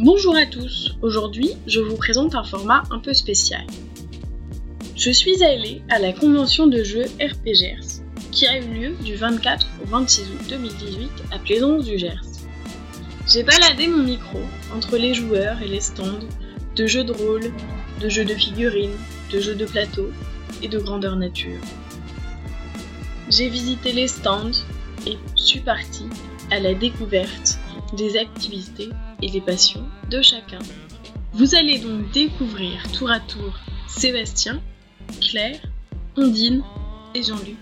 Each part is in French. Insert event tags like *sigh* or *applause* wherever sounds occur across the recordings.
Bonjour à tous, aujourd'hui je vous présente un format un peu spécial. Je suis allée à la convention de jeux RPGers qui a eu lieu du 24 au 26 août 2018 à Plaisance du Gers. J'ai baladé mon micro entre les joueurs et les stands de jeux de rôle, de jeux de figurines, de jeux de plateau et de grandeur nature. J'ai visité les stands et suis partie à la découverte des activités et des passions de chacun. Vous allez donc découvrir tour à tour Sébastien, Claire, Ondine et Jean-Luc.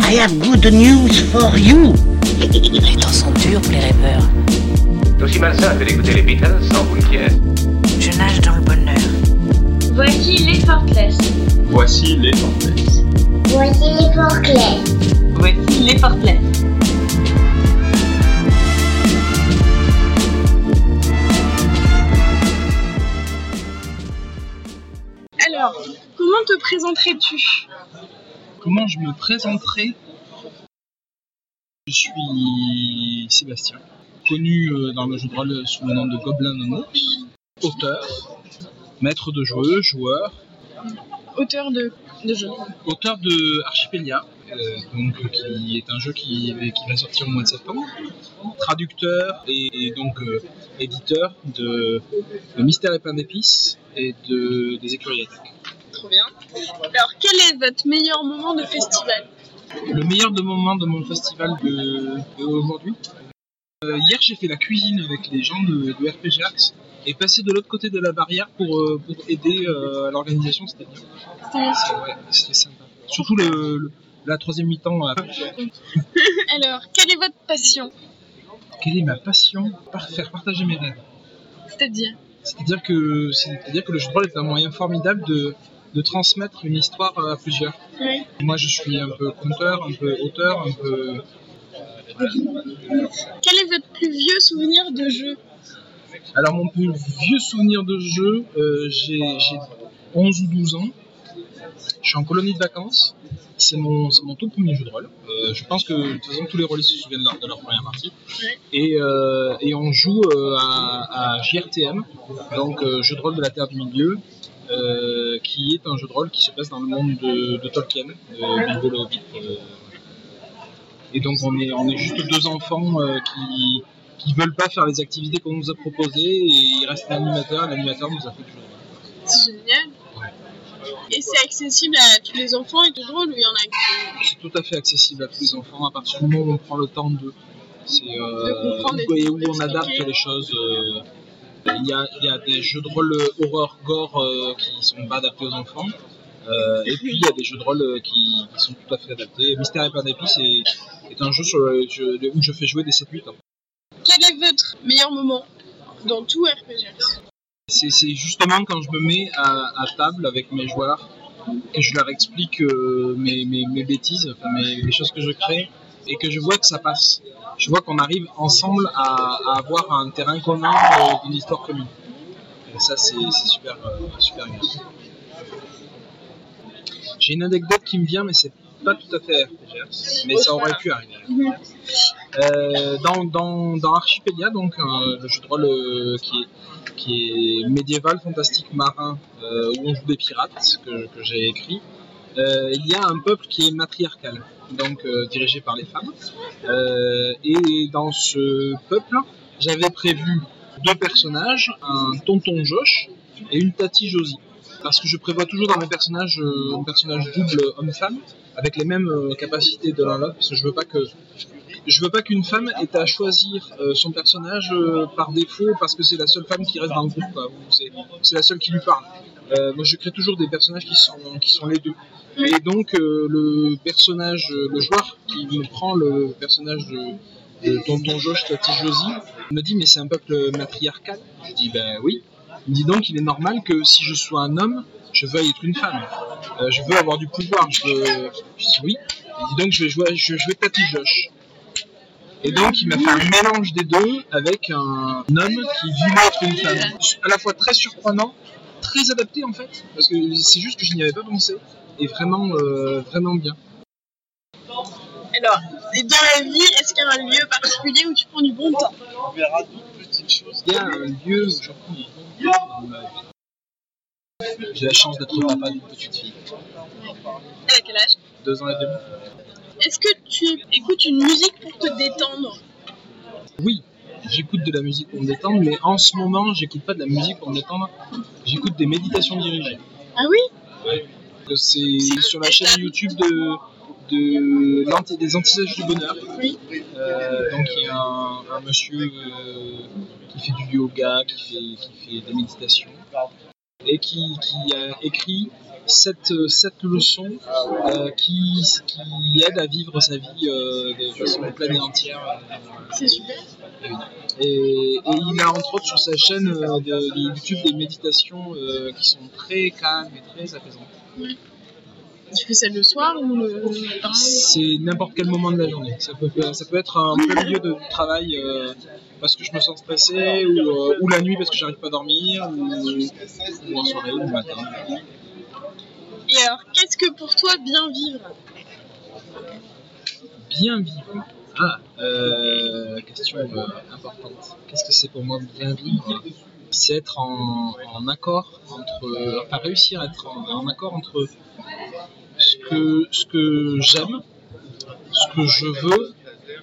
I have good news for you. Les temps sont durs pour les rêveurs. C'est aussi malsain que d'écouter les Beatles sans vous. Je nage dans le bonheur. Voici les Fortless. Voici les Fortless. Voici les Fortless. Voici les Fortless. Comment te présenterais-tu? Comment je me présenterai Je suis Sébastien, connu euh, dans le jeu de rôle sous le nom de Goblin Nono, auteur, maître de jeu, joueur, Auteur de, de jeux. auteur de Archipélia, euh, donc, qui est un jeu qui, qui va sortir au mois de septembre, traducteur et, donc euh, éditeur de, de Mystère et pain d'épices et de, des écuries attaques. Trop bien. Alors, quel est votre meilleur moment de festival? Le meilleur de moment de mon festival de, de aujourd'hui. Euh, hier, j'ai fait la cuisine avec les gens de, de RPG Axe et passé de l'autre côté de la barrière pour, euh, pour aider euh, à l'organisation, c'était bien. C'est- ouais, C'était sympa. Surtout le, le- la troisième mi-temps. *laughs* Alors, quelle est votre passion? Quelle est ma passion? Par faire partager mes rêves. C'est-à-dire? C'est-à-dire que, c'est-à-dire que le jeu de rôle est un moyen formidable de, de transmettre une histoire à plusieurs. Oui. Moi, je suis un peu conteur, un peu auteur, un peu. Quel est votre plus vieux souvenir de jeu? Alors, mon plus vieux souvenir de jeu, euh, j'ai j'ai 11 ou 12 ans. Je suis en colonie de vacances. C'est mon, mon tout premier jeu de rôle. Euh, je pense que de toute façon tous les rôlistes se souviennent de leur, de leur première partie. Ouais. Et, euh, et on joue euh, à, à JRTM, donc jeu de rôle de la Terre du Milieu, qui est un jeu de rôle qui se passe dans le monde de, de Tolkien, de Bilbo le Hobbit. Et donc on est, on est juste deux enfants qui qui veulent pas faire les activités qu'on nous a proposées et il reste un animateur, l'animateur nous a fait du jeu de rôle. C'est génial. Et c'est accessible à tous les enfants et tout drôle ou il y en a qui... C'est tout à fait accessible à tous les enfants à partir du moment où on prend le temps de. C'est euh, et et où on adapte les choses. euh, Il y, a, il y a des jeux de rôle horreur gore euh, qui sont pas adaptés aux enfants. Euh, et puis il y a des jeux de rôle euh, qui, qui sont tout à fait adaptés. Mystère et pain d'épices est, est un jeu sur le- je- où je fais jouer des 7-8 ans. Quel est votre meilleur moment dans tout RPG C'est justement quand je me mets à, table avec mes joueurs que je leur explique euh, mes, bêtises, mes, les choses que je crée, et que je vois que ça passe. Je vois qu'on arrive ensemble à, avoir un terrain commun euh, d'une histoire commune. Et ça, c'est super, euh, super bien. J'ai une anecdote qui me vient, mais c'est pas tout à fait RPG, mais ça aurait pu arriver. Euh, dans, dans, dans Archipélia, donc euh, le jeu de rôle euh, qui, est, qui est médiéval, fantastique, marin, euh, où on joue des pirates, que, j'ai écrit, euh, il y a un peuple qui est matriarcal, donc euh, dirigé par les femmes. Et dans ce peuple, j'avais prévu deux personnages, un tonton Josh et une tati Josie. Parce que je prévois toujours dans mes personnages un personnage double homme-femme, avec les mêmes capacités de l'un l'autre, parce que je veux pas que je veux pas qu'une femme ait à choisir euh, son personnage euh, par défaut parce que c'est la seule femme qui reste dans le groupe, quoi, ou c'est, c'est la seule qui lui parle. Euh, moi, je crée toujours des personnages qui sont, qui sont les deux. Et donc, euh, le personnage, euh, le joueur qui me prend le personnage de, de Tonton Josh, Tati Josie, me dit Mais c'est un peuple matriarcal Je dis Ben oui. Il me dit donc Il est normal que si je sois un homme, je veuille être une femme. Euh, je veux avoir du pouvoir. Je, veux... je dis Oui. Il dit donc Je vais jouer, je, je vais Tati Josh. Et donc, il m'a fait un mélange des deux avec un homme qui voulait être une femme. À la fois très surprenant, très adapté en fait, parce que c'est juste que je n'y avais pas pensé, et vraiment, euh, vraiment bien. Alors, et dans la vie, est-ce qu'il y a un lieu particulier où tu prends du bon temps? Il y a un lieu où je beaucoup dans ma vie. J'ai la chance d'être papa d'une petite fille, Elle a quel âge? Deux ans et demi. Est-ce que tu écoutes une musique pour te détendre? Oui, j'écoute de la musique pour me détendre, mais en ce moment, j'écoute pas de la musique pour me détendre, j'écoute des méditations dirigées. Ah oui? Que C'est sur la chaîne YouTube de, des antisages du bonheur. Oui. Euh, donc il y a un, un monsieur euh, qui fait du yoga, qui fait, qui fait des méditations, et qui, qui a écrit sept, sept leçons euh, qui, qui aident à vivre sa vie euh, de façon pleine et entière. euh, C'est super. et, et il a entre autres sur sa chaîne euh, de, de YouTube des méditations qui sont très calmes et très apaisantes. Tu fais ça le soir ou le matin C'est n'importe quel moment de la journée. Ça peut, ça peut être un plein milieu de travail euh, parce que je me sens stressé, ou, euh, ou la nuit parce que j'arrive pas à dormir, ou, ou en soirée, ou le matin. Et alors, qu'est-ce que pour toi bien vivre? Bien vivre? Ah, euh, question euh, importante. Qu'est-ce que c'est pour moi bien vivre? C'est être en, en accord entre. Enfin, réussir à être en, en accord entre ce que, ce que j'aime, ce que je veux,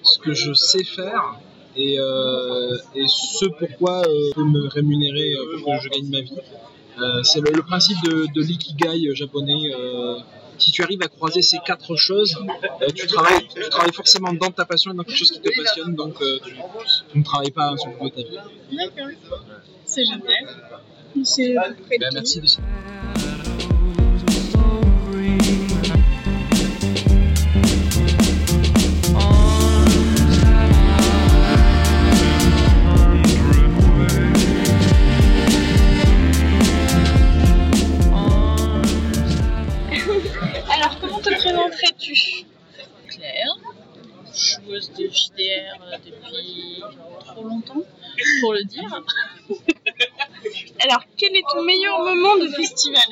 ce que je sais faire et, euh, et ce pourquoi euh, je peux me rémunérer euh, pour que je gagne ma vie. Euh, c'est le, le principe de, de l'ikigai japonais. euh, si tu arrives à croiser ces quatre choses, euh, tu, travailles, tu travailles forcément dans ta passion et dans quelque chose qui te passionne, donc tu, tu ne travailles pas sur le de ta vie. D'accord. C'est génial. C'est Ben, merci euh, depuis trop longtemps, pour le dire. *laughs* Alors, quel est ton meilleur moment de festival?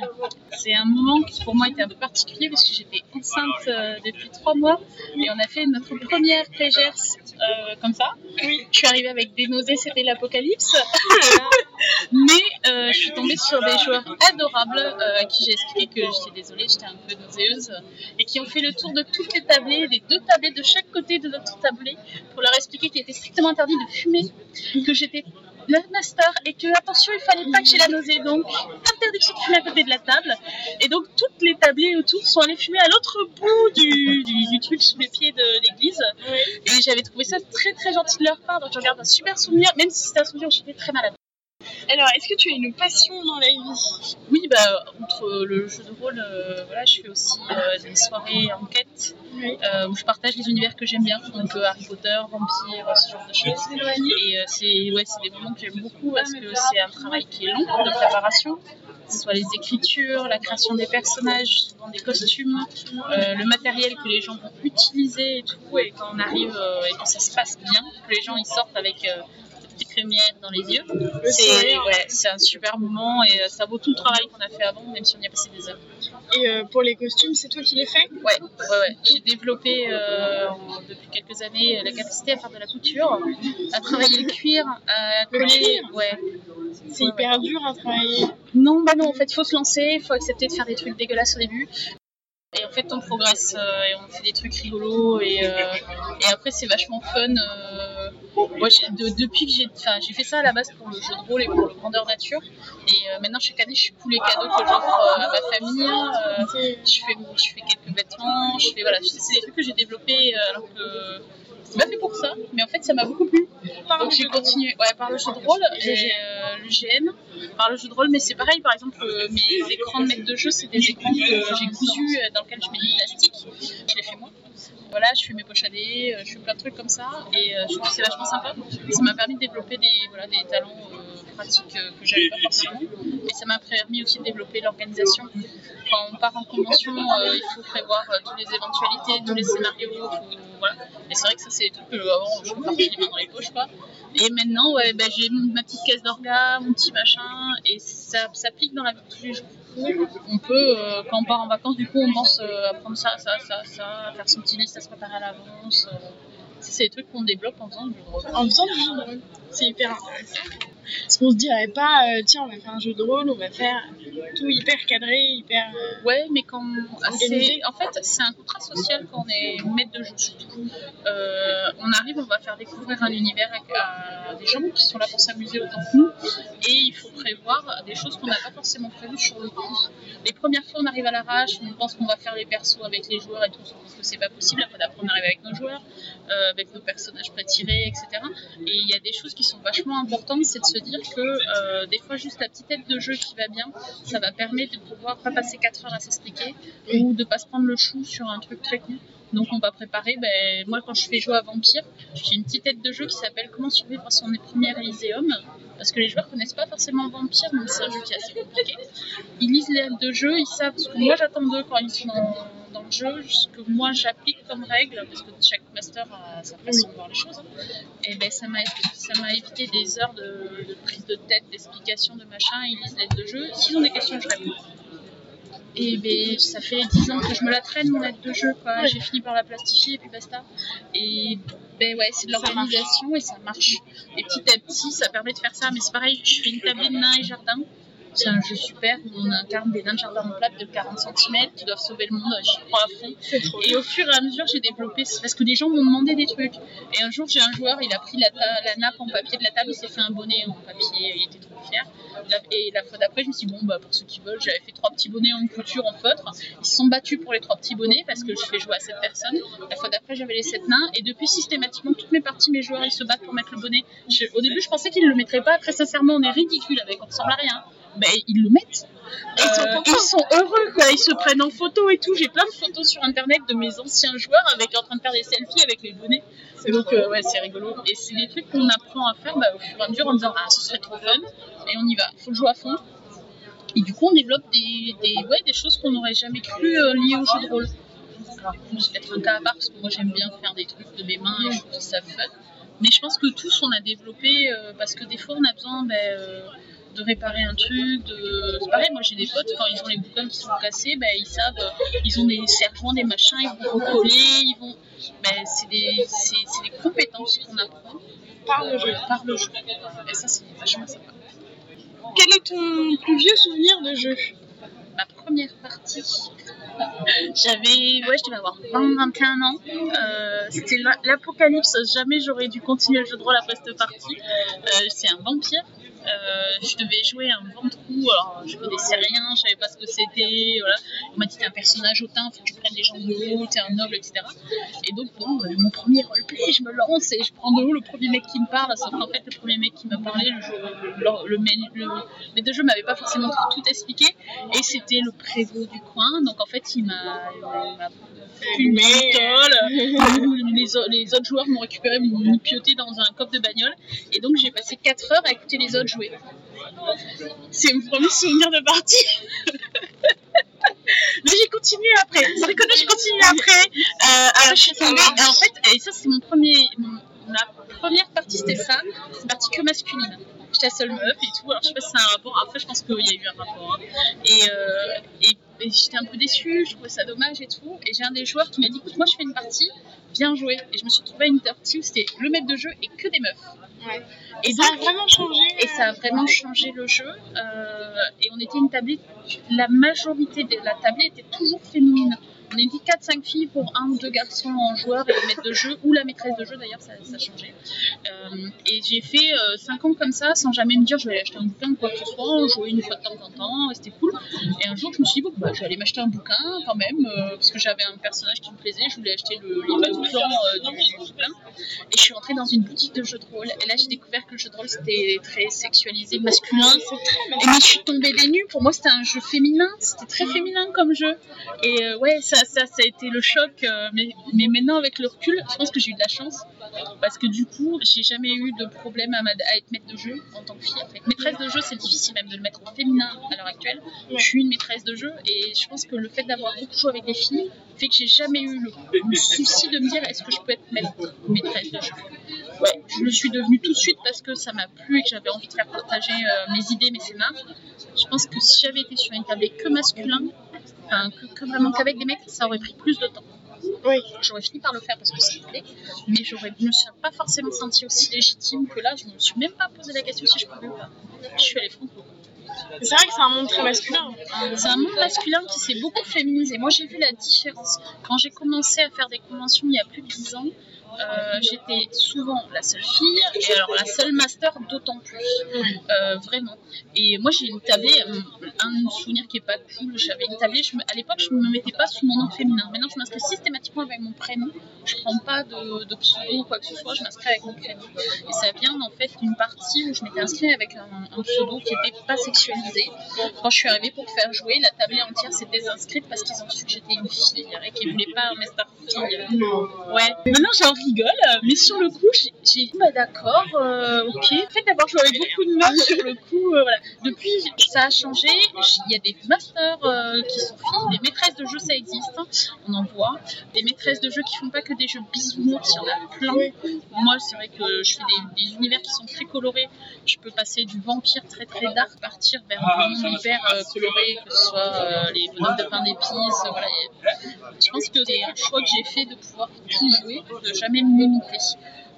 C'est un moment qui pour moi était un peu particulier parce que j'étais enceinte euh, depuis trois mois et on a fait notre première PGERS euh, comme ça. Je suis arrivée avec des nausées, c'était l'apocalypse. *laughs* Mais euh, je suis tombée sur des joueurs adorables euh, à qui j'ai expliqué que j'étais désolée, j'étais un peu nauséeuse et qui ont fait le tour de toutes les tablées, des deux tablées de chaque côté de notre tablé pour leur expliquer qu'il était strictement interdit de fumer, que j'étais master et que attention il fallait pas que j'ai la nausée donc interdiction de fumer à côté de la table. Et donc toutes les tablées autour sont allées fumer à l'autre bout du, du, du truc sous les pieds de l'église. Et j'avais trouvé ça très très gentil de leur part donc je garde un super souvenir même si c'était un souvenir où j'étais très malade Alors, est-ce que tu as une passion dans la vie? Oui bah outre le jeu de rôle euh, voilà je fais aussi euh, des soirées enquête euh, où je partage les univers que j'aime bien donc Harry Potter vampire ce genre de choses. Et c'est ouais des moments que j'aime beaucoup parce que c'est un travail qui est long de préparation que ce soit les écritures, la création des personnages, souvent des costumes, le matériel que les gens vont utiliser et tout. Et quand on arrive et que ça se passe bien, que les gens ils sortent avec lumières dans les yeux, c'est ouais, un super moment et euh, ça vaut tout le travail qu'on a fait avant, même si on y a passé des heures. Et euh, pour les costumes, c'est toi qui les fais? Ouais, ouais, ouais. J'ai développé euh, depuis quelques années la capacité à faire de la couture, à travailler le cuir, à Le coller. cuir? Ouais. C'est hyper dur à travailler. Non, bah non, en fait, faut se lancer, faut accepter de faire des trucs dégueulasses au début. Et en fait, on progresse euh, et on fait des trucs rigolos et, euh, et après, c'est vachement fun. euh. Moi, j'ai- de- depuis que j'ai, j'ai fait ça à la base pour le jeu de rôle et pour le grandeur nature. Et euh, maintenant, chaque année, je suis tous les cadeaux que j'offre euh, à ma famille. euh, je fais, je fais quelques vêtements, je fais voilà, c'est des trucs que j'ai développés euh, alors que c'est pas fait pour ça, mais en fait, ça m'a beaucoup plu. Donc j'ai continué, ouais, par le jeu de rôle, et, euh, le GN, par le jeu de rôle, mais c'est pareil, par exemple, euh, mes écrans de maître de jeu, c'est des écrans que j'ai cousus dans lesquels je mets du plastique, je les fais moi. Voilà, je fais mes poches à dés, euh, je fais plein de trucs comme ça, et euh, je trouve que c'est vachement sympa. Ça m'a permis de développer des, voilà, des talents euh, pratiques que j'avais pas forcément, et ça m'a permis aussi de développer l'organisation. Quand on part en convention, il faut prévoir toutes les éventualités, tous les scénarios. Et c'est vrai que ça, c'est des trucs que avant, je me les mains dans les poches, quoi. Et maintenant, bah, j'ai ma petite caisse d'orga, mon petit machin, et ça s'applique dans la vie tous les jours. On peut, euh, quand on part en vacances, du coup, on pense euh, à prendre ça, ça, ça, ça, à faire son petit liste, à se préparer à l'avance. euh, C'est des trucs qu'on développe en faisant du jeu de rôle. En faisant du jeu de rôle. C'est hyper intéressant. Parce qu'on se dirait pas, euh, tiens, on va faire un jeu de rôle, on va faire tout hyper cadré, hyper. euh, Ouais, mais quand Organisé. en fait c'est un contrat social quand on est maître de jeu surtout. Euh, on arrive, on va faire découvrir un univers à, à des gens qui sont là pour s'amuser autant que nous, et il faut prévoir des choses qu'on n'a pas forcément prévues sur le coup. Les premières fois, on arrive à l'arrache, on pense qu'on va faire les persos avec les joueurs et tout, parce que c'est pas possible. D'après, on arrive avec nos joueurs, euh, avec nos personnages prétirés, etc. Et il y a des choses qui sont vachement importantes, c'est de se dire que euh, des fois, juste la petite aide de jeu qui va bien, ça va permettre de pouvoir pas passer 4 heures à s'expliquer ou de pas se prendre le chou sur un truc très con. Donc on va préparer, ben, moi quand je fais jouer à Vampire, j'ai une petite aide de jeu qui s'appelle Comment survivre à son premier Elyséum, parce que les joueurs connaissent pas forcément Vampire, donc c'est un jeu qui est assez compliqué. Ils lisent les aides de jeu, ils savent ce que moi j'attends d'eux quand ils sont dans, le jeu, ce que moi j'applique comme règle, parce que chaque master a sa façon de voir les choses. Et ben ça m'a ça m'a évité des heures de, de prise de tête, d'explication, de machin. Ils lisent l'aide de jeu. S'ils ont des questions, je réponds. Et ben, ça fait 10 ans que je me la traîne, mon aide de jeu. quoi. J'ai fini par la plastifier et puis basta. Et ben ouais, c'est de l'organisation et ça marche. Et petit à petit, ça permet de faire ça. Mais c'est pareil, je fais une tablée de nains et jardin. C'est un jeu super où on incarne des nains de jardin en plate de 40 cm qui doivent sauver le monde. J'y crois à fond. Et au fur et à mesure, j'ai développé. Parce que les gens m'ont demandé des trucs. Et un jour, j'ai un joueur, il a pris la, ta- la nappe en papier de la table, il s'est fait un bonnet en papier, il était trop fier. Et la fois d'après, je me suis dit, bon, bah, pour ceux qui veulent, j'avais fait trois petits bonnets en couture, en feutre. Ils se sont battus pour les trois petits bonnets parce que je fais jouer à cette personne. La fois d'après, j'avais les sept nains. Et depuis, systématiquement, toutes mes parties, mes joueurs, ils se battent pour mettre le bonnet. Je- au début, je pensais qu'ils le mettraient pas. Très sincèrement, on est ridicule avec, on ressemble à rien. Ben, ils le mettent. Et ils sont Euh, ils sont heureux, quoi. Ils se prennent en photo et tout. J'ai plein de photos sur internet de mes anciens joueurs avec en train de faire des selfies avec les bonnets. Donc, euh, ouais, c'est rigolo. Et c'est des trucs qu'on apprend à faire bah, au fur et à mesure en disant Ah, ce serait trop fun. Et on y va. Faut le jouer à fond. Et du coup, on développe des, des, ouais, des choses qu'on n'aurait jamais cru euh, liées au jeu de rôle. Alors, c'est peut-être un cas à part parce que moi j'aime bien faire des trucs de mes mains et je trouve ça fun. Mais je pense que tous on a développé euh, parce que des fois on a besoin ben, euh, de réparer un truc. De... C'est pareil, moi j'ai des potes quand ils ont les bouquins qui sont cassés, ben, ils savent, euh, ils ont des serre-joints, des machins, ils vont recoller, ils vont. Ben, c'est des, c'est, c'est des compétences qu'on apprend Par le jeu. par le jeu. Et ça c'est vachement sympa. Quel est ton plus vieux souvenir de jeu? Ma première partie, *laughs* j'avais, ouais, je devais avoir 20-21 ans. Euh, C'était la- l'apocalypse. Jamais j'aurais dû continuer le jeu de rôle après cette partie. Euh, C'est un vampire. Euh, je devais jouer un ventrou, alors je connaissais rien, je savais pas ce que c'était. Voilà. On m'a dit t'es un personnage hautain, faut que tu prennes les gens de haut, t'es un noble, etc. Et donc, bon, euh, mon premier roleplay, je me lance et je prends de haut le premier mec qui me parle. Sauf qu'en fait, le premier mec qui me parlait, le, jeu, le, le, maître- le maître de jeu m'avait pas forcément tout, expliqué. Et c'était le prévôt du coin. Donc, en fait, il m'a m'a une pistole. *laughs* les, les autres joueurs m'ont récupéré, m'ont pioté dans un coffre de bagnole. Et donc, j'ai passé 4 heures à écouter les autres jouer. C'est mon premier souvenir de partie. *laughs* Mais j'ai continué après. Sans déconner, j'ai continué après. Euh, après, je suis tombée. Et en fait, et ça, c'est mon premier. mon- ma première partie, c'était ça. C'est une partie que masculine. J'étais la seule meuf et tout. Alors, je sais pas si c'est un rapport. Après, je pense qu'il y a eu un rapport. hein. Et, euh, et, et j'étais un peu déçue. Je trouvais ça dommage et tout. Et j'ai un des joueurs qui m'a dit écoute, moi, je fais une partie. Viens jouer. Et je me suis trouvée à une partie où c'était le maître de jeu et que des meufs. Ouais. Et Ça a donc, vraiment changé. et ça a vraiment changé le jeu. Euh, et on était une tablée, la majorité de la tablée était toujours féminine. On était 4-5 filles pour un ou deux garçons en joueur et le maître de jeu, ou la maîtresse de jeu d'ailleurs, ça, ça a changé. Euh, et j'ai fait 5 ans comme ça sans jamais me dire je vais aller acheter un bouquin ou quoi que ce soit, jouer une fois de temps en temps, et c'était cool. Et un jour je me suis dit bon, bah, je vais aller m'acheter un bouquin quand même, euh, parce que j'avais un personnage qui me plaisait, je voulais acheter le livre de plan euh, du, du bouquin. Et je suis rentrée dans une boutique de jeux de rôle. Et là, j'ai découvert que le jeu de rôle, c'était très sexualisé, masculin. Et mais je suis tombée des nues. Pour moi, c'était un jeu féminin. C'était très féminin comme jeu. Et euh, ouais, ça, ça, ça a été le choc. euh, mais, mais maintenant, avec le recul, je pense que j'ai eu de la chance. Parce que du coup, j'ai jamais eu de problème à, ma- à être maître de jeu en tant que fille. Maîtresse de jeu, c'est difficile même de le mettre au féminin à l'heure actuelle. Je suis une maîtresse de jeu. Et je pense que le fait d'avoir beaucoup joué avec des filles fait que j'ai jamais eu le, le souci de me dire est-ce que je peux être maître, maîtresse de jeu. Ouais, je le suis devenue tout de suite parce que ça m'a plu et que j'avais envie de faire partager euh, mes idées, mes scénars. Je pense que si j'avais été sur une tablée que masculin, enfin que, que vraiment qu'avec des mecs, ça aurait pris plus de temps. Oui. J'aurais fini par le faire parce que ça me plaît, mais j'aurais, je me suis pas forcément sentie aussi légitime que là. Je me suis même pas posé la question si je pouvais ou pas. Je suis allée franco. C'est vrai que c'est un monde très masculin. C'est un monde masculin qui s'est beaucoup féminisé. Moi, j'ai vu la différence. Quand j'ai commencé à faire des conventions il y a plus de 10 ans, euh, j'étais souvent la seule fille, et alors la seule master d'autant plus. Euh, vraiment. Et moi, j'ai une tablée, un souvenir qui est pas cool, j'avais une tablée, je à l'époque, je ne me mettais pas sous mon nom féminin. Maintenant, je m'inscris systématiquement avec mon prénom. Je prends pas de, de pseudo ou quoi que ce soit, je m'inscris avec mon prénom. Et ça vient en fait d'une partie où je m'étais inscrite avec un, un pseudo qui n'était pas sexualisé. Quand je suis arrivée pour faire jouer, la tablée entière s'est désinscrite parce qu'ils ont su que j'étais une fille et qu'ils voulaient pas un master fille. Ouais. Maintenant, j'en rigole, mais sur le coup, j'ai dit, bah d'accord, euh, ok. En fait, d'abord, j'aurais beaucoup de mal sur le coup. euh, voilà. Depuis, ça a changé. Il y a des masters euh, qui sont filles, des maîtresses de jeux, ça existe. hein. On en voit. Des maîtresses de jeux qui font pas que des jeux bisounours, il y en a plein. Moi, c'est vrai que je fais des, des univers qui sont très colorés. Je peux passer du vampire très très dark, partir vers un univers euh, coloré, que ce soit euh, les bonhommes de pain d'épices. voilà. Je pense que c'est un choix que j'ai fait de pouvoir tout jouer, de jamais me limiter.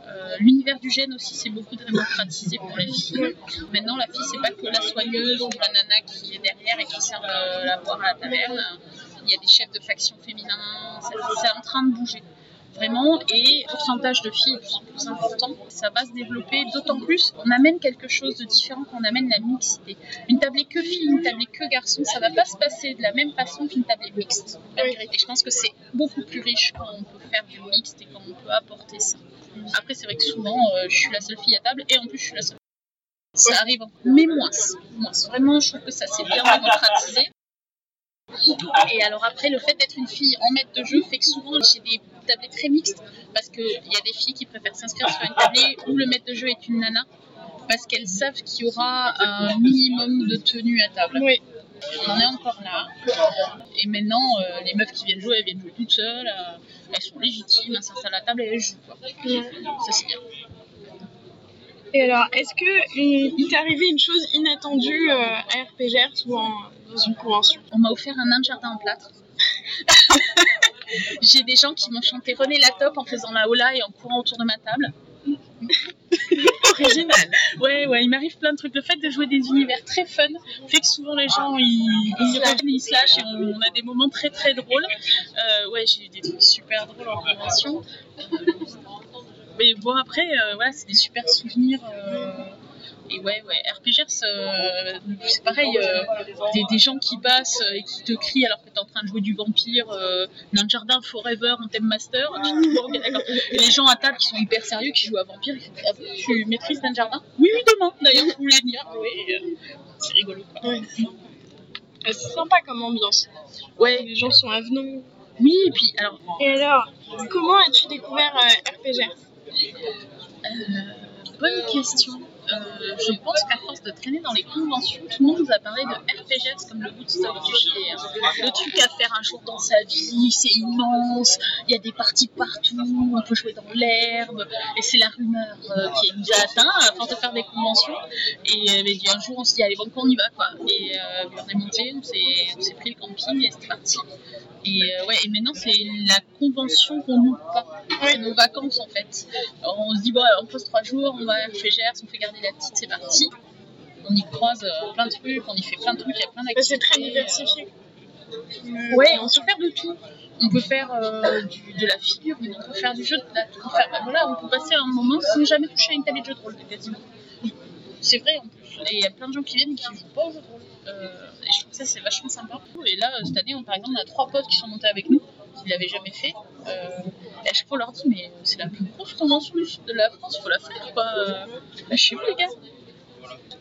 Euh, L'univers du gène aussi, c'est beaucoup démocratisé pour les filles. Maintenant, la fille, c'est pas que la soigneuse ou la nana qui est derrière et qui sert euh, la boire à la taverne. Il y a des chefs de faction féminins. C'est en train de bouger. Vraiment, et pourcentage de filles est plus important. Ça va se développer, d'autant plus on amène quelque chose de différent quand on amène la mixité. Une tablée que filles, une tablée que garçons, ça va pas se passer de la même façon qu'une tablée mixte. Et je pense que c'est beaucoup plus riche quand on peut faire du mixte et quand on peut apporter ça. Après, c'est vrai que souvent, euh, je suis la seule fille à table et en plus, je suis la seule. Ça arrive, mais moins. moins. Vraiment, je trouve que ça s'est bien démocratisé. Et alors après, le fait d'être une fille en maître de jeu fait que souvent j'ai des tablés très mixtes parce qu'il y a des filles qui préfèrent s'inscrire sur une tablée où le maître de jeu est une nana parce qu'elles savent qu'il y aura un minimum de tenue à table. Oui. On en est encore là. Et maintenant, euh, les meufs qui viennent jouer, elles viennent jouer toutes seules. euh, elles sont légitimes, elles s'installent à la table et elles jouent. quoi. Ça, c'est bien. Et alors, est-ce que il il t'est arrivé une chose inattendue euh, à RPGers ou en- dans une convention? On m'a offert un nain de jardin en plâtre. *laughs* J'ai des gens qui m'ont chanté René la top en faisant la hola et en courant autour de ma table. *laughs* Original. Ouais, ouais, il m'arrive plein de trucs. Le fait de jouer des univers très fun fait que souvent les gens ils, ils, reviennent, ils se lâchent et on, on a des moments très très drôles. Euh, ouais, j'ai eu des trucs super drôles en convention. Mais bon, après, euh, voilà, c'est des super souvenirs. euh, et ouais, ouais, RPGers, euh, c'est pareil, euh, des, des gens qui passent et qui te crient alors que t'es en train de jouer du vampire, euh, dans le jardin Forever en thème master. *laughs* Et les gens à table qui sont hyper sérieux, qui jouent à vampire, ils font, Ah, tu maîtrises dans le jardin? Oui, oui, demain. D'ailleurs, je voulais. Oui, euh, c'est rigolo. Quoi. Ouais. Euh, C'est sympa comme ambiance. Ouais, Les gens sont avenants. oui, et puis alors, Et alors, comment as-tu découvert euh, RPGers bonne question. Euh, je pense qu'à force de traîner dans les conventions, tout le monde nous a parlé de RPGs comme le Woodstock du JDR. Le truc à faire un jour dans sa vie, c'est immense, il y a des parties partout, on peut jouer dans l'herbe, et c'est la rumeur euh, qui nous a atteint à force de faire des conventions. Et euh, un jour, on s'est dit, allez, bon, on y va, quoi. Et on est monté, on s'est pris le camping et c'était parti. Et euh, ouais, et maintenant c'est la convention qu'on loupe pas. C'est nos vacances en fait. Alors, on se dit, bon, on pose trois jours, on va à Fégers, on fait garder la petite, c'est parti. On y croise euh, plein de trucs, on y fait plein de trucs, il y a plein d'activités. C'est très diversifié. Ouais, on peut faire de tout. On peut faire euh, du- de la figure, on peut faire du jeu de plateau, on peut bah, voilà, on peut passer un moment sans jamais toucher à une tablette de jeu de rôle, quasiment. C'est vrai en plus. Et il y a plein de gens qui viennent et qui jouent pas au jeu de rôle. Euh, et je trouve que ça c'est vachement sympa. Et là, cette année, on, par exemple, on a trois potes qui sont montés avec nous, qui l'avaient jamais fait. Euh, et à chaque fois, on leur dit, mais c'est la plus grosse convention de la France, faut la faire quoi. Lâchez-vous les gars.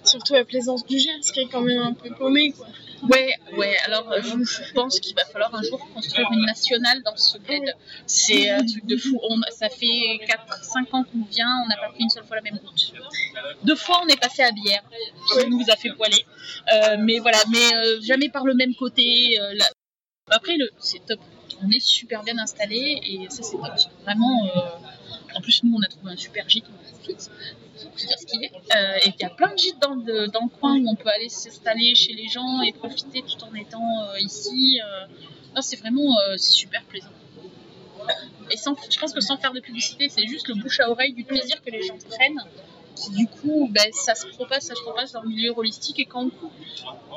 Surtout à Plaisance du Gers, qui est quand même un peu paumé, quoi. Ouais, ouais, alors euh, je, pense qu'il va falloir un jour construire une nationale dans ce bled. C'est un truc de fou. On, ça fait 4-5 ans qu'on vient, on n'a pas pris une seule fois la même route. Deux fois, on est passé à bière, ça nous a fait poiler. Euh, mais voilà, mais euh, jamais par le même côté. euh, là. Après, c'est top. On est super bien installé et ça, c'est top. Vraiment, en plus, nous, on a trouvé un super gîte. Est. Euh, y a plein de gîtes dans le, coin où on peut aller s'installer chez les gens et profiter tout en étant euh, ici. euh. C'est vraiment super plaisant. Et je pense que sans faire de publicité, c'est juste le bouche à oreille du plaisir que les gens prennent. Qui, du coup, ben, ça se propage, ça se propage dans le milieu holistique. Et quand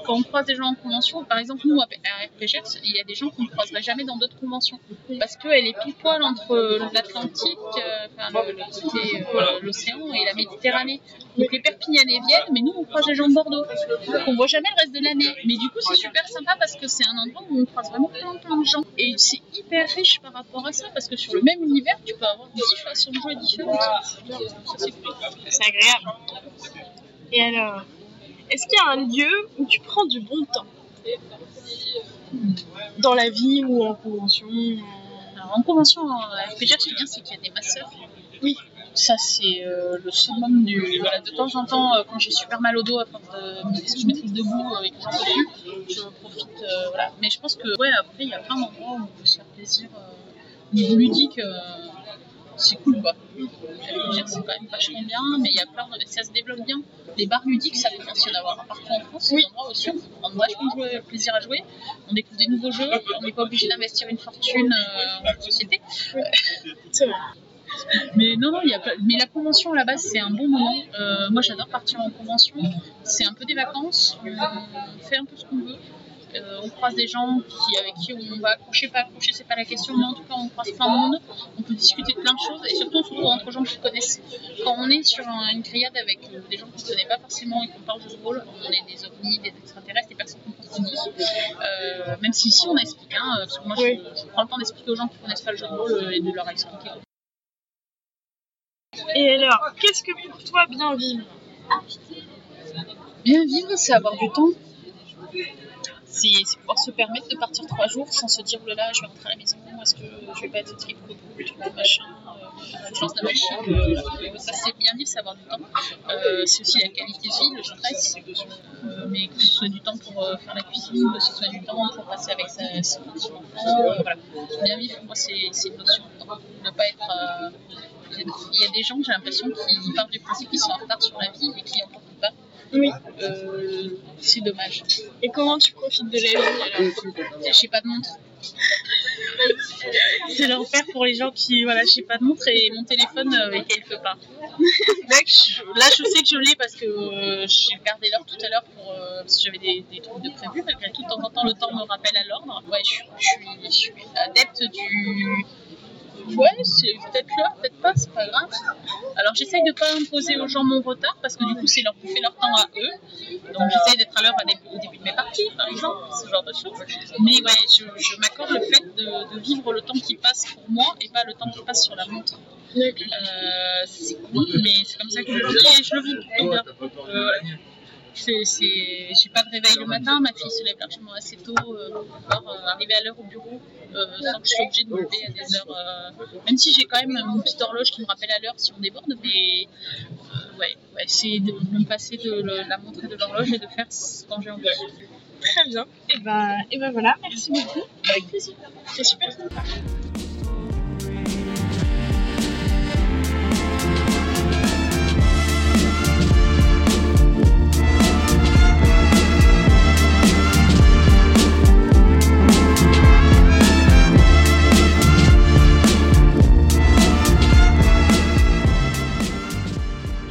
on, croise des gens en convention, par exemple, nous à RPGers, il y a des gens qu'on ne croiserait jamais dans d'autres conventions. Parce qu'elle est pile poil entre l'Atlantique, euh, euh, l'océan et la Méditerranée. Donc les Perpignanais viennent, mais nous on croise les gens de Bordeaux. Donc on voit jamais le reste de l'année. Mais du coup, c'est super sympa parce que c'est un endroit où on croise vraiment plein, plein de gens. Et c'est hyper riche par rapport à ça parce que sur le même univers, tu peux avoir 10 façons de jouer différentes. Ça, c'est cool. Agréable. Et alors, est-ce qu'il y a un lieu où tu prends du bon temps Dans la vie ou en convention Alors, en convention, FPGR, ce qui est bien, c'est qu'il y a des masseurs. Oui. Ça, c'est euh, le summum du. Voilà, de temps en temps, euh, quand j'ai super mal au dos, à force de je maîtrise debout euh, et que j'en peux plus, je profite. euh, voilà. Mais je pense que, ouais, après, il y a plein d'endroits où on peut se faire plaisir. euh, au niveau ludique, euh, c'est cool, quoi. C'est quand même vachement bien, mais il y a plein de. Ça se développe bien. Les bars ludiques, ça commence à en avoir partout en France. Oui. endroits aussi, on prend vachement jouer- plaisir à jouer. On découvre des nouveaux jeux, on n'est pas obligé d'investir une fortune euh, en société. C'est vrai. Mais non, non, il y a pas... Mais la convention à la base, c'est un bon moment. Euh, moi, j'adore partir en convention. C'est un peu des vacances. On fait un peu ce qu'on veut. Euh, on croise des gens qui, avec qui on va accrocher, pas accrocher, c'est pas la question, mais en tout cas, on croise plein de monde. On peut discuter de plein de choses et surtout, on se retrouve entre gens qui connaissent. Quand on est sur un- une grillade avec euh, des gens qu'on ne connaît pas forcément et qu'on parle de ce rôle, on est des ovnis, des extraterrestres, des personnes qu'on dit. Euh, même si ici, on explique, hein, parce que moi, je, je prends le temps d'expliquer aux gens qui connaissent pas le jeu de rôle euh, et de leur expliquer. Et alors, qu'est-ce que pour toi bien vivre? Bien vivre, c'est avoir du temps. C'est pouvoir se permettre de partir trois jours sans se dire, là je vais rentrer à la maison, est-ce que je vais pas être tout le machin, je lance la euh, ça, c'est bien vivre, c'est avoir du temps. Euh, c'est aussi la qualité de vie, le stress, euh, mais que ce soit du temps pour euh, faire la cuisine, que ce soit du temps pour passer avec sa, son enfant. euh, voilà. Bien vivre, pour moi, c'est une notion de temps. Ne pas être. il y a des gens, j'ai l'impression, qui partent du principe qu'ils sont en retard sur la vie et qui n'en profitent pas. Oui. Euh, c'est dommage. Et comment tu profites de la vie alors J'ai pas de montre. *laughs* C'est l'enfer pour les gens qui, voilà, j'ai pas de montre et mon téléphone euh, est quelque part. *laughs* Là, je, là, je sais que je l'ai parce que euh, j'ai gardé l'heure tout à l'heure pour, euh, parce que j'avais des, des trucs de prévu. Malgré tout, de temps en temps, le temps me rappelle à l'ordre. Ouais, je, suis- je suis, je suis adepte du. Ouais, c'est peut-être l'heure, peut-être pas, c'est pas grave. Alors j'essaye de pas imposer aux gens mon retard parce que du coup c'est leur bouffer leur temps à eux. Donc j'essaye d'être à l'heure au début de mes parties, par exemple, ce genre de choses. Mais ouais, je, je m'accorde le fait de, de vivre le temps qui passe pour moi et pas le temps qui passe sur la montre. Euh, c'est cool, mais c'est comme ça que je le vis et je le vis bien. Euh. J'ai pas de réveil le matin, ma fille se lève largement assez tôt euh, pour pouvoir euh, arriver à l'heure au bureau sans que je sois obligée de me lever à des heures. euh, Même si j'ai quand même une petite horloge qui me rappelle à l'heure si on déborde, mais euh, ouais, ouais, c'est de, de me passer de le- la montre et de l'horloge et de faire ce- quand j'ai envie. Très bien. Et ben, et ben voilà, merci beaucoup. Avec plaisir. C'est super sympa.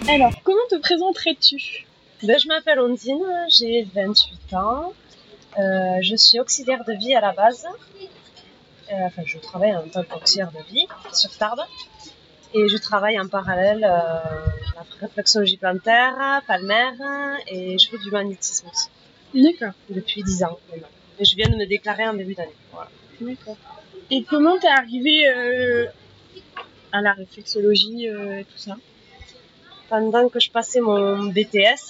Alors, comment te présenterais-tu Ben, je m'appelle Ondine, j'ai 28 ans. Euh, je suis auxiliaire de vie à la base. Euh, enfin, je travaille en tant qu'auxiliaire de vie sur Tarbes. Et je travaille en parallèle euh, la réflexologie plantaire, palmaire et je fais du magnétisme aussi D'accord. depuis 10 ans maintenant. Et je viens de me déclarer en début d'année. Voilà. D'accord. Et comment t'es arrivé euh, à la réflexologie et tout ça? Pendant que je passais mon BTS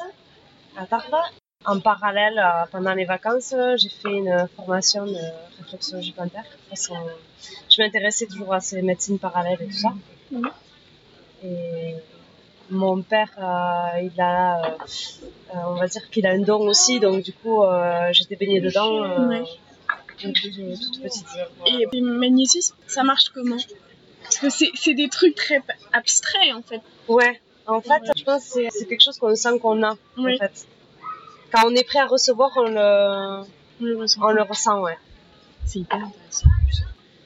à Tarbes, en parallèle, euh, pendant les vacances, j'ai fait une formation de réflexologie plantaire. Je m'intéressais toujours à ces médecines parallèles et tout ça. Mhm. Et mon père, euh, il a, euh, on va dire qu'il a un don aussi, donc du coup, euh, j'étais baignée dedans Ouais. depuis toute petite. Et le magnétisme, ça marche comment? Parce que c'est des trucs très abstraits en fait. Ouais, en fait, je pense que c'est- quelque chose qu'on sent qu'on a, Oui. en fait. Quand on est prêt à recevoir, on le, On le ressent. on le ressent, ouais. C'est hyper intéressant.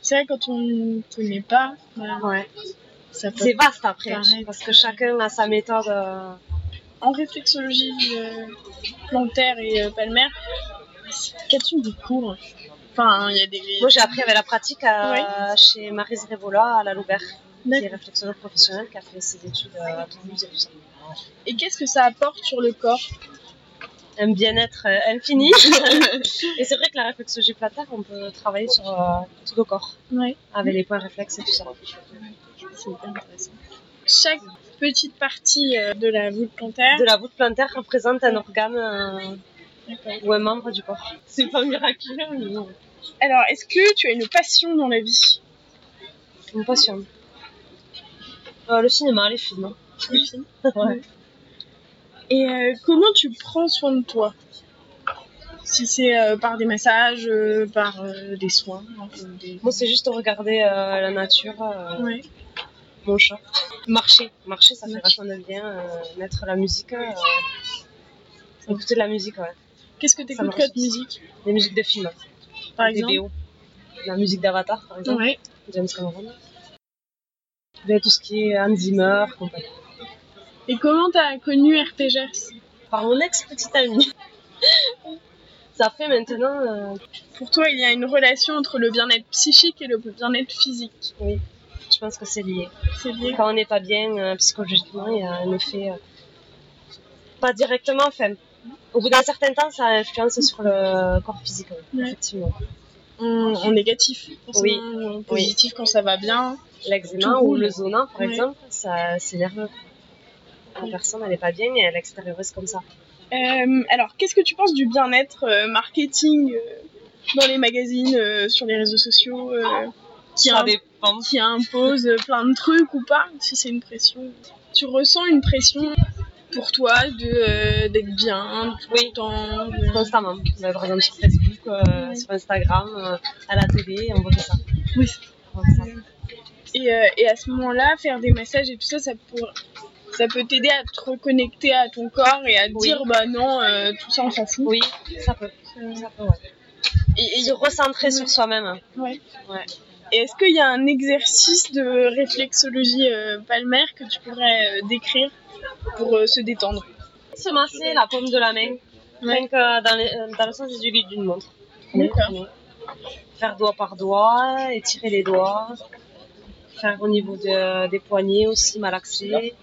C'est vrai, quand on ne connaît pas, bah, Ouais. C'est vaste après, parce que chacun a sa méthode. euh, En réflexologie euh, plantaire et euh, palmaire, sont vos cours? Enfin, il y a des. Moi, j'ai appris avec la pratique à- chez Marise Révola à la Loubert, qui est réflexologue professionnelle, qui a fait ses études à Toulouse et tout ça. Et qu'est-ce que ça apporte sur le corps? Un bien-être euh, infini. *laughs* et c'est vrai que la réflexologie plantaire, on peut travailler sur euh, tout le corps, Ouais. avec les points réflexes et tout ça. C'est hyper intéressant. Chaque petite partie euh, de la voûte plantaire. De la voûte plantaire représente un organe euh, ou un membre du corps. C'est pas miraculeux, mais bon, Alors, est-ce que tu as une passion dans la vie? Une passion. Euh, le cinéma, les films. Le film *laughs* Ouais. *laughs* Et euh, comment tu prends soin de toi? Si c'est euh, par des massages, par des soins des- Moi, c'est juste regarder la nature, Ouais. mon chat. Marcher. Marcher, ça fait vachement de bien. mettre la musique. écouter de la musique, ouais. Qu'est-ce que tu Ça me écoutes comme musique? Des musiques de films. Par des exemple? BO. La musique d'Avatar, par exemple. Ouais. James Cameron. Tout ce qui est Hans Zimmer, compagnie. Et comment t'as connu RPGers Par mon ex-petite amie. ça fait maintenant. euh, Pour toi, il y a une relation entre le bien-être psychique et le bien-être physique. oui, je pense que c'est lié. C'est lié. Quand on n'est pas bien euh, psychologiquement, il y a un effet. euh, pas directement, enfin. Au bout d'un certain temps, ça influence sur le corps physique, Ouais. effectivement. En, en négatif, Oui. ou en positif quand ça va bien. L'eczéma ou le zona, par Ouais. exemple, ça c'est nerveux. La Ouais. personne, elle n'est pas bien et elle extériorise comme ça. Euh, alors, qu'est-ce que tu penses du bien-être euh, marketing euh, dans les magazines, euh, sur les réseaux sociaux, euh, qui, Ça qui impose plein de trucs ou pas Si c'est une pression? Tu ressens une pression pour toi de euh, d'être bien tout Oui. le temps de- Constamment. Bah, par exemple sur Facebook, euh, sur Instagram, euh, à la télé, on voit que ça. Oui. On voit ça. Et, euh, et à ce moment-là, faire des massages et tout ça, ça, pour- ça peut t'aider à te reconnecter à ton corps et à te Oui. dire bah non, euh, tout ça on s'en fout. Oui, ça peut. Ça peut, ouais. Et, et- Se recentrer sur soi-même. ouais. Ouais. Et est-ce qu'il y a un exercice de réflexologie euh, palmaire que tu pourrais euh, décrire pour euh, se détendre? Se masser la paume de la main, que dans, les- euh, dans le sens des aiguilles d'une montre. D'accord. Faire doigt par doigt, étirer les doigts. Au niveau de- des poignets aussi, malaxer.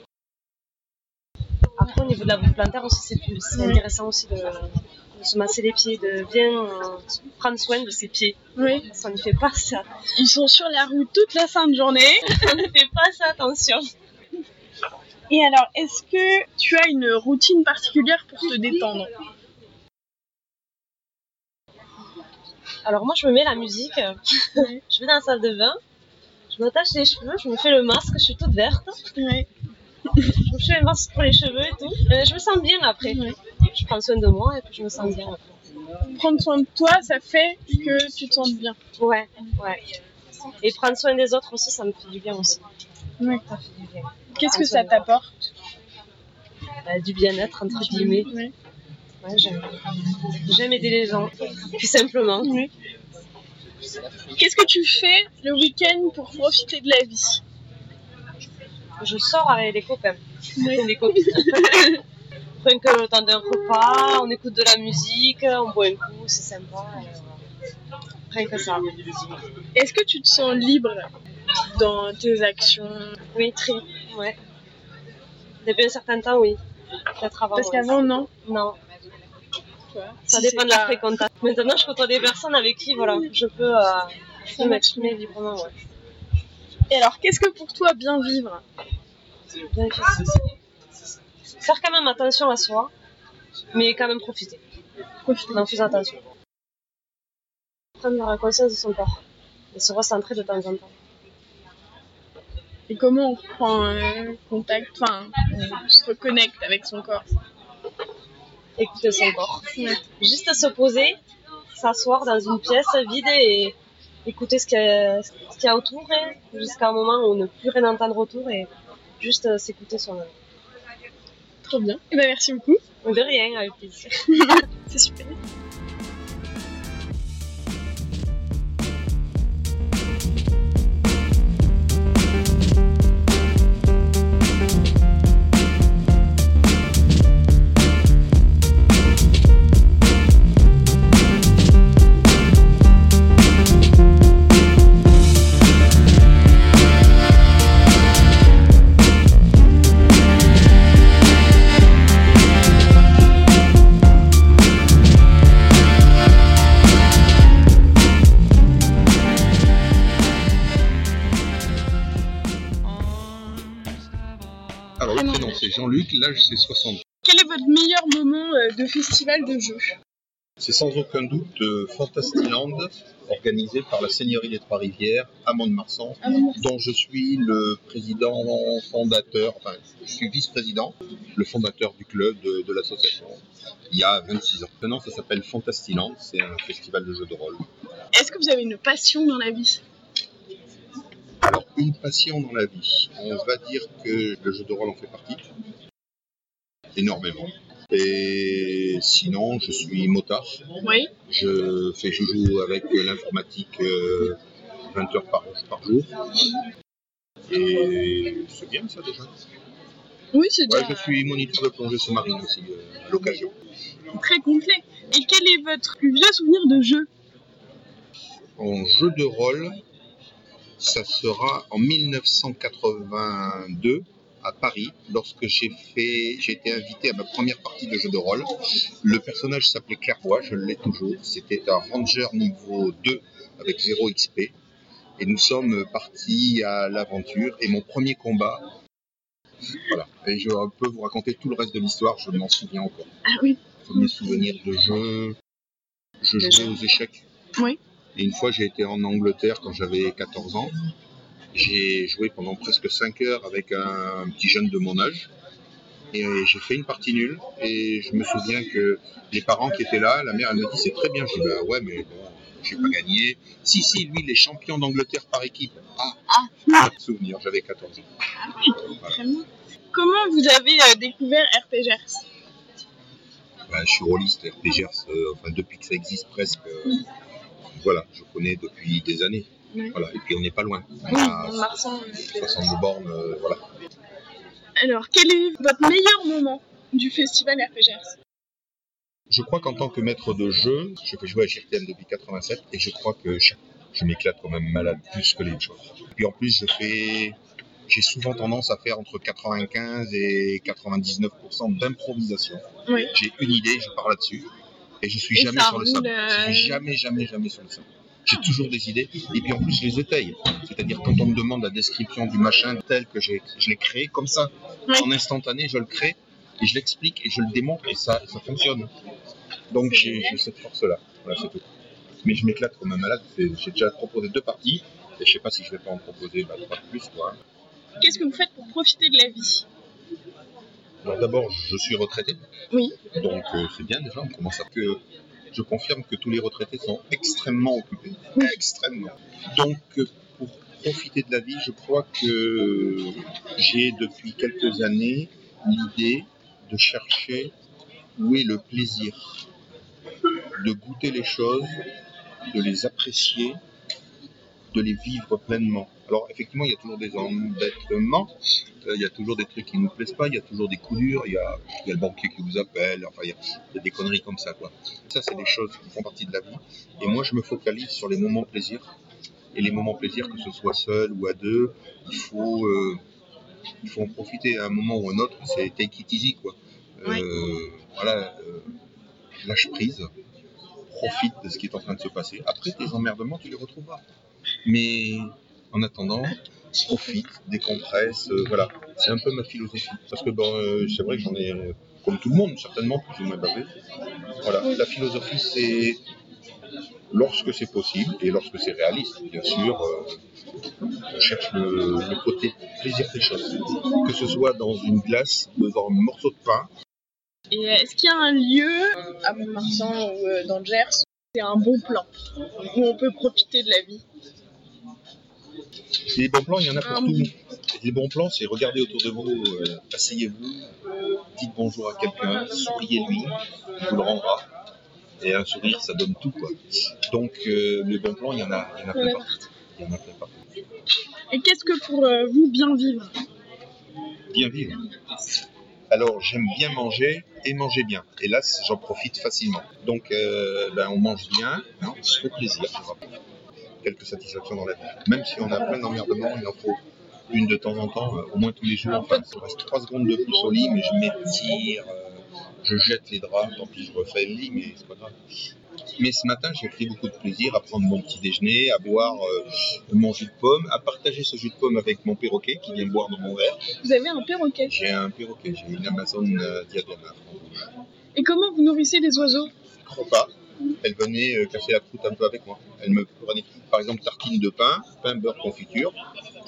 Après, au niveau de la voûte plantaire aussi, c'est Ouais. intéressant aussi de, de se masser les pieds, de bien euh, prendre soin de ses pieds. Oui. Ça ne fait pas ça. Ils sont sur la route toute la sainte journée. *laughs* On ne fait pas ça, attention. Et alors, est-ce que tu as une routine particulière pour te détendre? Alors moi, je me mets la musique, *laughs* je vais dans la salle de bain, je m'attache les cheveux, je me fais le masque, je suis toute verte, Ouais. je me fais le masque pour les cheveux et tout. Euh, je me sens bien après. Ouais. Je prends soin de moi et puis je me sens bien après. Prendre soin de toi, ça fait que tu te sens bien. Ouais, ouais. Et prendre soin des autres aussi, ça me fait du bien aussi. Ouais. Ça fait du bien. Qu'est-ce que ça t'apporte? Bah, du bien-être, entre guillemets. Ouais. Ouais, j'aime. J'aime aider les gens, tout simplement. Ouais. Qu'est-ce que tu fais le week-end pour profiter de la vie Je sors avec les copains, Ouais. les copines. *laughs* Rien que le temps d'un repas, on écoute de la musique, on boit un coup, c'est sympa. Rien que ça. Est-ce que tu te sens libre dans tes actions Oui, très. Ouais. Depuis un certain temps, oui. Avant. Parce ouais. qu'avant, non. Non. Ça Si dépend de la fréquentation. Maintenant, je côtoie des personnes avec qui, voilà, je peux, euh, je peux m'exprimer librement, ouais. Et alors, qu'est-ce que pour toi bien vivre? Bien. Faire quand même attention à soi, mais quand même profiter. Profiter. En faisant attention. Prendre conscience de son corps. Et se recentrer de temps en temps. Et comment on prend euh, contact, enfin, on se reconnecte avec son corps? Écouter son corps. Juste se poser, s'asseoir dans une pièce vide et écouter ce qu'il y y a autour, jusqu'à un moment où on ne peut plus rien entendre autour et juste euh, s'écouter soi-même. Trop bien. Et ben merci beaucoup. De rien, avec plaisir. *laughs* C'est super. Jean-Luc, l'âge c'est 60. Quel est votre meilleur moment euh, de festival de jeux C'est sans aucun doute euh, Fantasyland, organisé par la Seigneurie des Trois-Rivières à Mont-de-Marsan, dont je suis le président fondateur, enfin, je suis vice-président, le fondateur du club de, de l'association, il y a 26 ans. Maintenant, ça s'appelle Fantasyland, c'est un festival de jeux de rôle. Est-ce que vous avez une passion dans la vie Alors, une passion dans la vie, on va dire que le jeu de rôle en fait partie, énormément. Et sinon, je suis motard. Oui. Je, fais, je joue avec l'informatique euh, 20 heures par, par jour. Et c'est bien ça déjà. Oui, c'est Ouais, déjà je suis moniteur de plongée sous-marine aussi, euh, à l'occasion. très complet. Et quel est votre plus vieux souvenir de jeu? En jeu de rôle, ça sera en 1982 à Paris, lorsque j'ai fait, j'ai été invité à ma première partie de jeu de rôle. Le personnage s'appelait Clairvoix, je l'ai toujours. C'était un ranger niveau 2 avec 0 XP. Et nous sommes partis à l'aventure. Et mon premier combat, voilà. Et je peux vous raconter tout le reste de l'histoire, je m'en souviens encore. Ah oui. Premier souvenir de jeu, je jouais aux échecs. Oui. Et une fois, j'ai été en Angleterre quand j'avais 14 ans. J'ai joué pendant presque 5 heures avec un petit jeune de mon âge. Et j'ai fait une partie nulle. Et je me souviens que les parents qui étaient là, la mère, elle me dit c'est très bien. Je dis bah ouais, mais bon, j'ai pas gagné. Si, si, lui, il est champion d'Angleterre par équipe. Ah, Ah. souvenir, j'avais 14 ans. Très bien. Comment vous avez euh, découvert RPGers Bah, je suis rôliste RPGers, euh, enfin depuis que ça existe presque. euh, voilà, je connais depuis des années. Voilà, et puis on n'est pas loin. Oui, À Marsan. 60 bornes, euh, voilà. Alors, quel est votre meilleur moment du festival RPGers Je crois qu'en tant que maître de jeu, je fais jouer à JRTM depuis 87 et je crois que je, je m'éclate quand même malade plus que les autres. Et puis en plus, je fais, j'ai souvent tendance à faire entre 95 et 99% d'improvisation. Oui. J'ai une idée, je pars là-dessus et je suis Et jamais sur le roule, sable. euh, Je suis jamais, jamais, jamais sur le sable. J'ai toujours des idées et puis en plus je les étaye. C'est-à-dire quand on me demande la description du machin tel que je l'ai créé comme ça, Oui. en instantané, je le crée et je l'explique et je le démontre et ça, ça fonctionne. Donc j'ai cette force-là. Voilà, c'est tout. Mais je m'éclate comme un malade. J'ai déjà proposé deux parties et je sais pas si je vais pas en proposer bah, trois de plus. Quoi. Qu'est-ce que vous faites pour profiter de la vie? Alors d'abord, je suis retraité. Oui. Donc euh, c'est bien déjà. On commence à que je confirme que tous les retraités sont extrêmement occupés. Extrêmement. Donc euh, pour profiter de la vie, je crois que j'ai depuis quelques années l'idée de chercher où est le plaisir, de goûter les choses, de les apprécier, de les vivre pleinement. Alors effectivement, il y a toujours des embêtements, euh, il y a toujours des trucs qui ne nous plaisent pas, il y a toujours des coups durs, il y a, il y a le banquier qui vous appelle, enfin il y, a, il y a des conneries comme ça. Quoi. Ça, c'est des choses qui font partie de la vie. Et moi, je me focalise sur les moments plaisir. Et les moments plaisir, que ce soit seul ou à deux, il faut, euh, il faut en profiter à un moment ou à un autre. C'est take it easy, quoi. Euh, Voilà, euh, lâche prise, profite de ce qui est en train de se passer. Après, tes emmerdements, tu les retrouveras. Mais en attendant, profite, décompresse, euh, voilà. C'est un peu ma philosophie. Parce que bon, euh, c'est vrai que j'en ai, comme tout le monde, certainement, plus ou moins bavé. Voilà, la philosophie, c'est lorsque c'est possible et lorsque c'est réaliste, bien sûr, euh, on cherche le, côté plaisir des choses. Que ce soit dans une glace, devant un morceau de pain, Et est-ce qu'il y a un lieu à Mont-Marsan ou dans le Gers c'est un bon plan où on peut profiter de la vie? Les bons plans, il y en a pour Ah, tout. Les bons plans, c'est regarder autour de vous, euh, asseyez-vous, dites bonjour à quelqu'un, souriez-lui, il vous le rendra. Et un sourire, ça donne tout, quoi. Donc, euh, les bons plans, il y en a, il y en a plein partout. Il y en a plein partout. Et qu'est-ce que pour euh, vous bien vivre? Bien vivre. Alors, j'aime bien manger et manger bien. Et là, c- j'en profite facilement. Donc, euh, ben, on mange bien, hein, on se fait plaisir. Quelques satisfactions dans la vie. Même si on a plein d'emmerdements, il en faut une de temps en temps, euh, au moins tous les jours. Enfin, il reste trois secondes de plus au lit, mais je m'étire, euh, je jette les draps, tant pis, je refais le lit, mais c'est pas grave. Mais ce matin, j'ai pris beaucoup de plaisir à prendre mon petit déjeuner, à boire euh, mon jus de pomme, à partager ce jus de pomme avec mon perroquet qui vient boire dans mon verre. Vous avez un perroquet? J'ai un perroquet, j'ai une Amazon euh, rouge. Et comment vous nourrissez les oiseaux? Je crois pas. Elle venait euh, casser la croûte un peu avec moi. Elle me prenait, par exemple, tartine de pain, pain, beurre, confiture.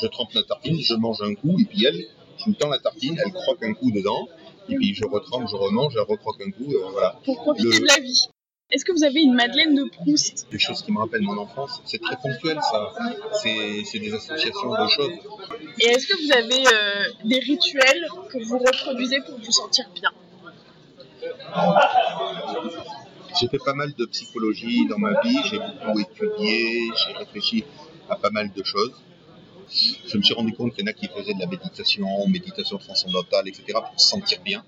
Je trempe la tartine, je mange un coup, et puis elle, je me tends la tartine, elle croque un coup dedans, et puis je retrempe, je remange, elle recroque un coup, euh, voilà. Pour profiter Le- de la vie. Est-ce que vous avez une Madeleine de Proust? Des choses qui me rappellent mon enfance, c'est très ponctuel ça. C'est c'est des associations de choses. Et est-ce que vous avez euh, des rituels que vous reproduisez pour vous sentir bien? J'ai fait pas mal de psychologie dans ma vie, j'ai beaucoup étudié, j'ai réfléchi à pas mal de choses. Je me suis rendu compte qu'il y en a qui faisaient de la méditation, méditation transcendantale, etc. pour se sentir bien.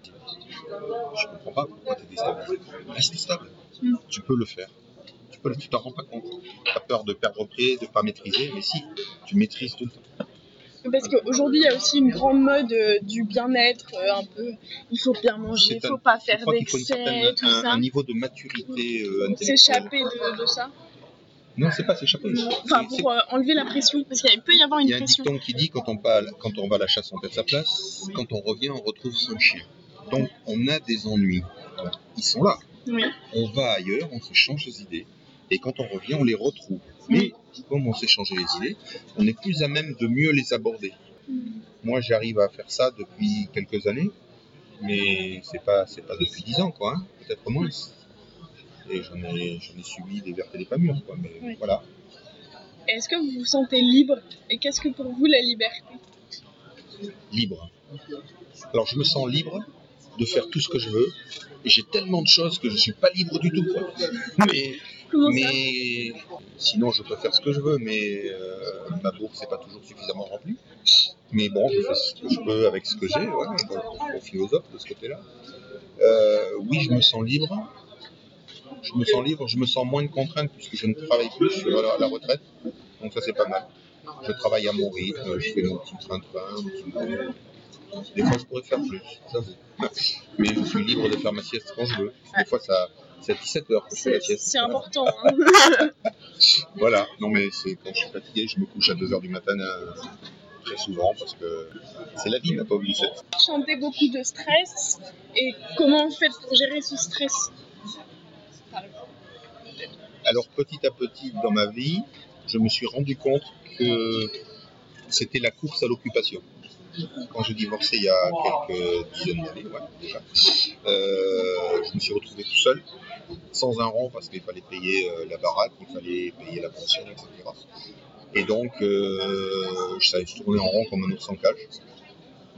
Je comprends pas pourquoi tu es déstabilisé. Reste stable. Tu peux le faire. Tu peux tu t'en rends pas compte. Tu as peur de perdre pied, de pas maîtriser, mais si, tu maîtrises tout le temps. Parce qu'aujourd'hui, il y a aussi une grande mode euh, du bien-être, euh, un peu. Il faut bien manger, il C'est faut pas faire d'excès, tout un, ça. un niveau de maturité euh. S'échapper de, de ça. Non, c'est pas s'échapper. Enfin, pour euh, enlever la pression. Parce qu'il peut y avoir Il une y a un pression. dicton qui dit quand on, va, quand on va à la chasse, on perd sa place. Quand on revient, on retrouve son chien. Donc, on a des ennuis. Ils sont là. Oui. On va ailleurs, on se change les idées. Et quand on revient, on les retrouve. Mais comme on s'est changé les idées, on est plus à même de mieux les aborder. Moi, j'arrive à faire ça depuis quelques années, mais c'est pas c'est pas depuis dix ans, quoi. hein. Peut-être moins. Et j'en ai, ai subi des vertes et des pas mûres, quoi. Mais Oui. voilà. Est-ce que vous vous sentez libre? Et qu'est-ce que pour vous la liberté? Libre. Alors je me sens libre de faire tout ce que je veux. Et j'ai tellement de choses que je suis pas libre du tout. quoi. Mais, Mais sinon je peux faire ce que je veux, mais euh, ma bourse n'est pas toujours suffisamment remplie. Mais bon, je fais ce que je peux avec ce que j'ai, ouais, au philosophe de ce côté-là. Euh, oui, je me sens libre. Je me sens libre, je me sens moins de contraintes puisque je ne travaille plus sur la, la retraite. Donc ça c'est pas mal. Je travaille à mon rythme, je fais mon petit train-train. Des fois je pourrais faire plus, j'avoue. Mais je suis libre de faire ma sieste quand je veux. Des fois ça, c'est à 17 heures que je fais la C'est sieste. c'est important. hein. *laughs* Voilà, non mais c'est quand je suis fatigué, je me couche à 2h du matin euh, très souvent parce que c'est la vie, ma pauvre Lucette. Chantez beaucoup de stress. Et comment vous faites pour gérer ce stress? Alors petit à petit dans ma vie, je me suis rendu compte que c'était la course à l'occupation. Quand j'ai divorcé il y a quelques dizaines d'années, ouais, déjà, euh, je me suis retrouvé tout seul, sans un rond parce qu'il fallait payer euh, la baraque, il fallait payer la pension, etc. Et donc, euh, ça je tournais en rond comme un ours en cage.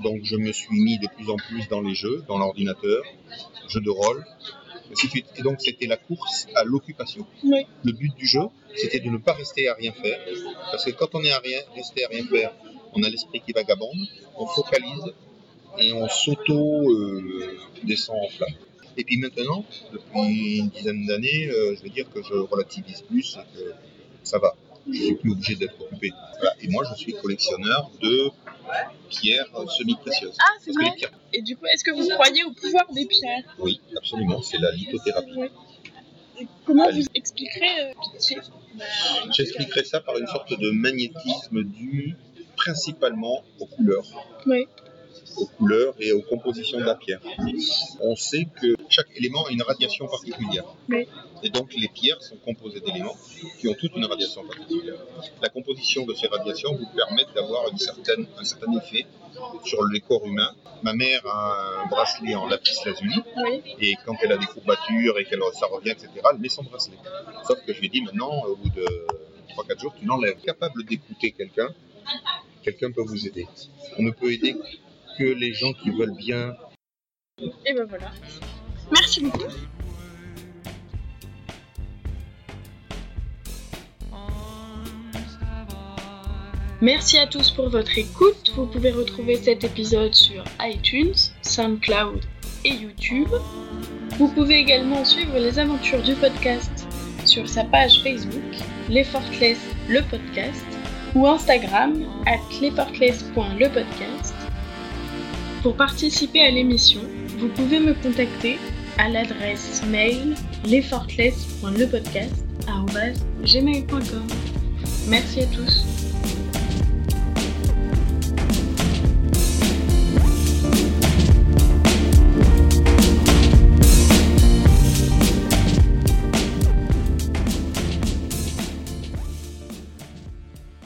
Donc, je me suis mis de plus en plus dans les jeux, dans l'ordinateur, jeux de rôle. Et donc, c'était la course à l'occupation. Oui. Le but du jeu, c'était de ne pas rester à rien faire. Parce que quand on est à rien, resté à rien faire, on a l'esprit qui vagabonde, on focalise et on s'auto-descend en flamme. Et puis maintenant, depuis une dizaine d'années, euh, je veux dire que je relativise plus et que ça va. Je suis plus obligé d'être occupé. Voilà. Et moi, je suis collectionneur de pierres semi-précieuses. Ah, c'est vrai pierres, Et du coup, est-ce que vous croyez au pouvoir des pierres? Oui, absolument, c'est la lithothérapie. Et Comment vous expliquerez euh, J'expliquerai ça par une sorte de magnétisme dû principalement aux couleurs. Oui. Aux couleurs et aux compositions de la pierre. On sait que chaque élément a une radiation particulière. Oui. Et donc les pierres sont composées d'éléments qui ont toutes une radiation particulière. La composition de ces radiations vous permet d'avoir certaine, un certain effet sur les corps humains. Ma mère a un bracelet en lapis lazuli Oui. et quand elle a des courbatures et qu'elle ça revient, etc., elle met son bracelet. Sauf que je lui ai dit maintenant, au bout de 3-4 jours, tu l'enlèves. Capable d'écouter quelqu'un, quelqu'un peut vous aider. On ne peut aider que les gens qui veulent bien. Et ben voilà. Merci beaucoup. Merci à tous pour votre écoute. Vous pouvez retrouver cet épisode sur iTunes, SoundCloud et YouTube. Vous pouvez également suivre les aventures du podcast sur sa page Facebook, L'Effortless le podcast, ou Instagram, at l'effortless.lepodcast. Pour participer à l'émission, vous pouvez me contacter à l'adresse mail lesfortless.lepodcast.gmail.com Merci à tous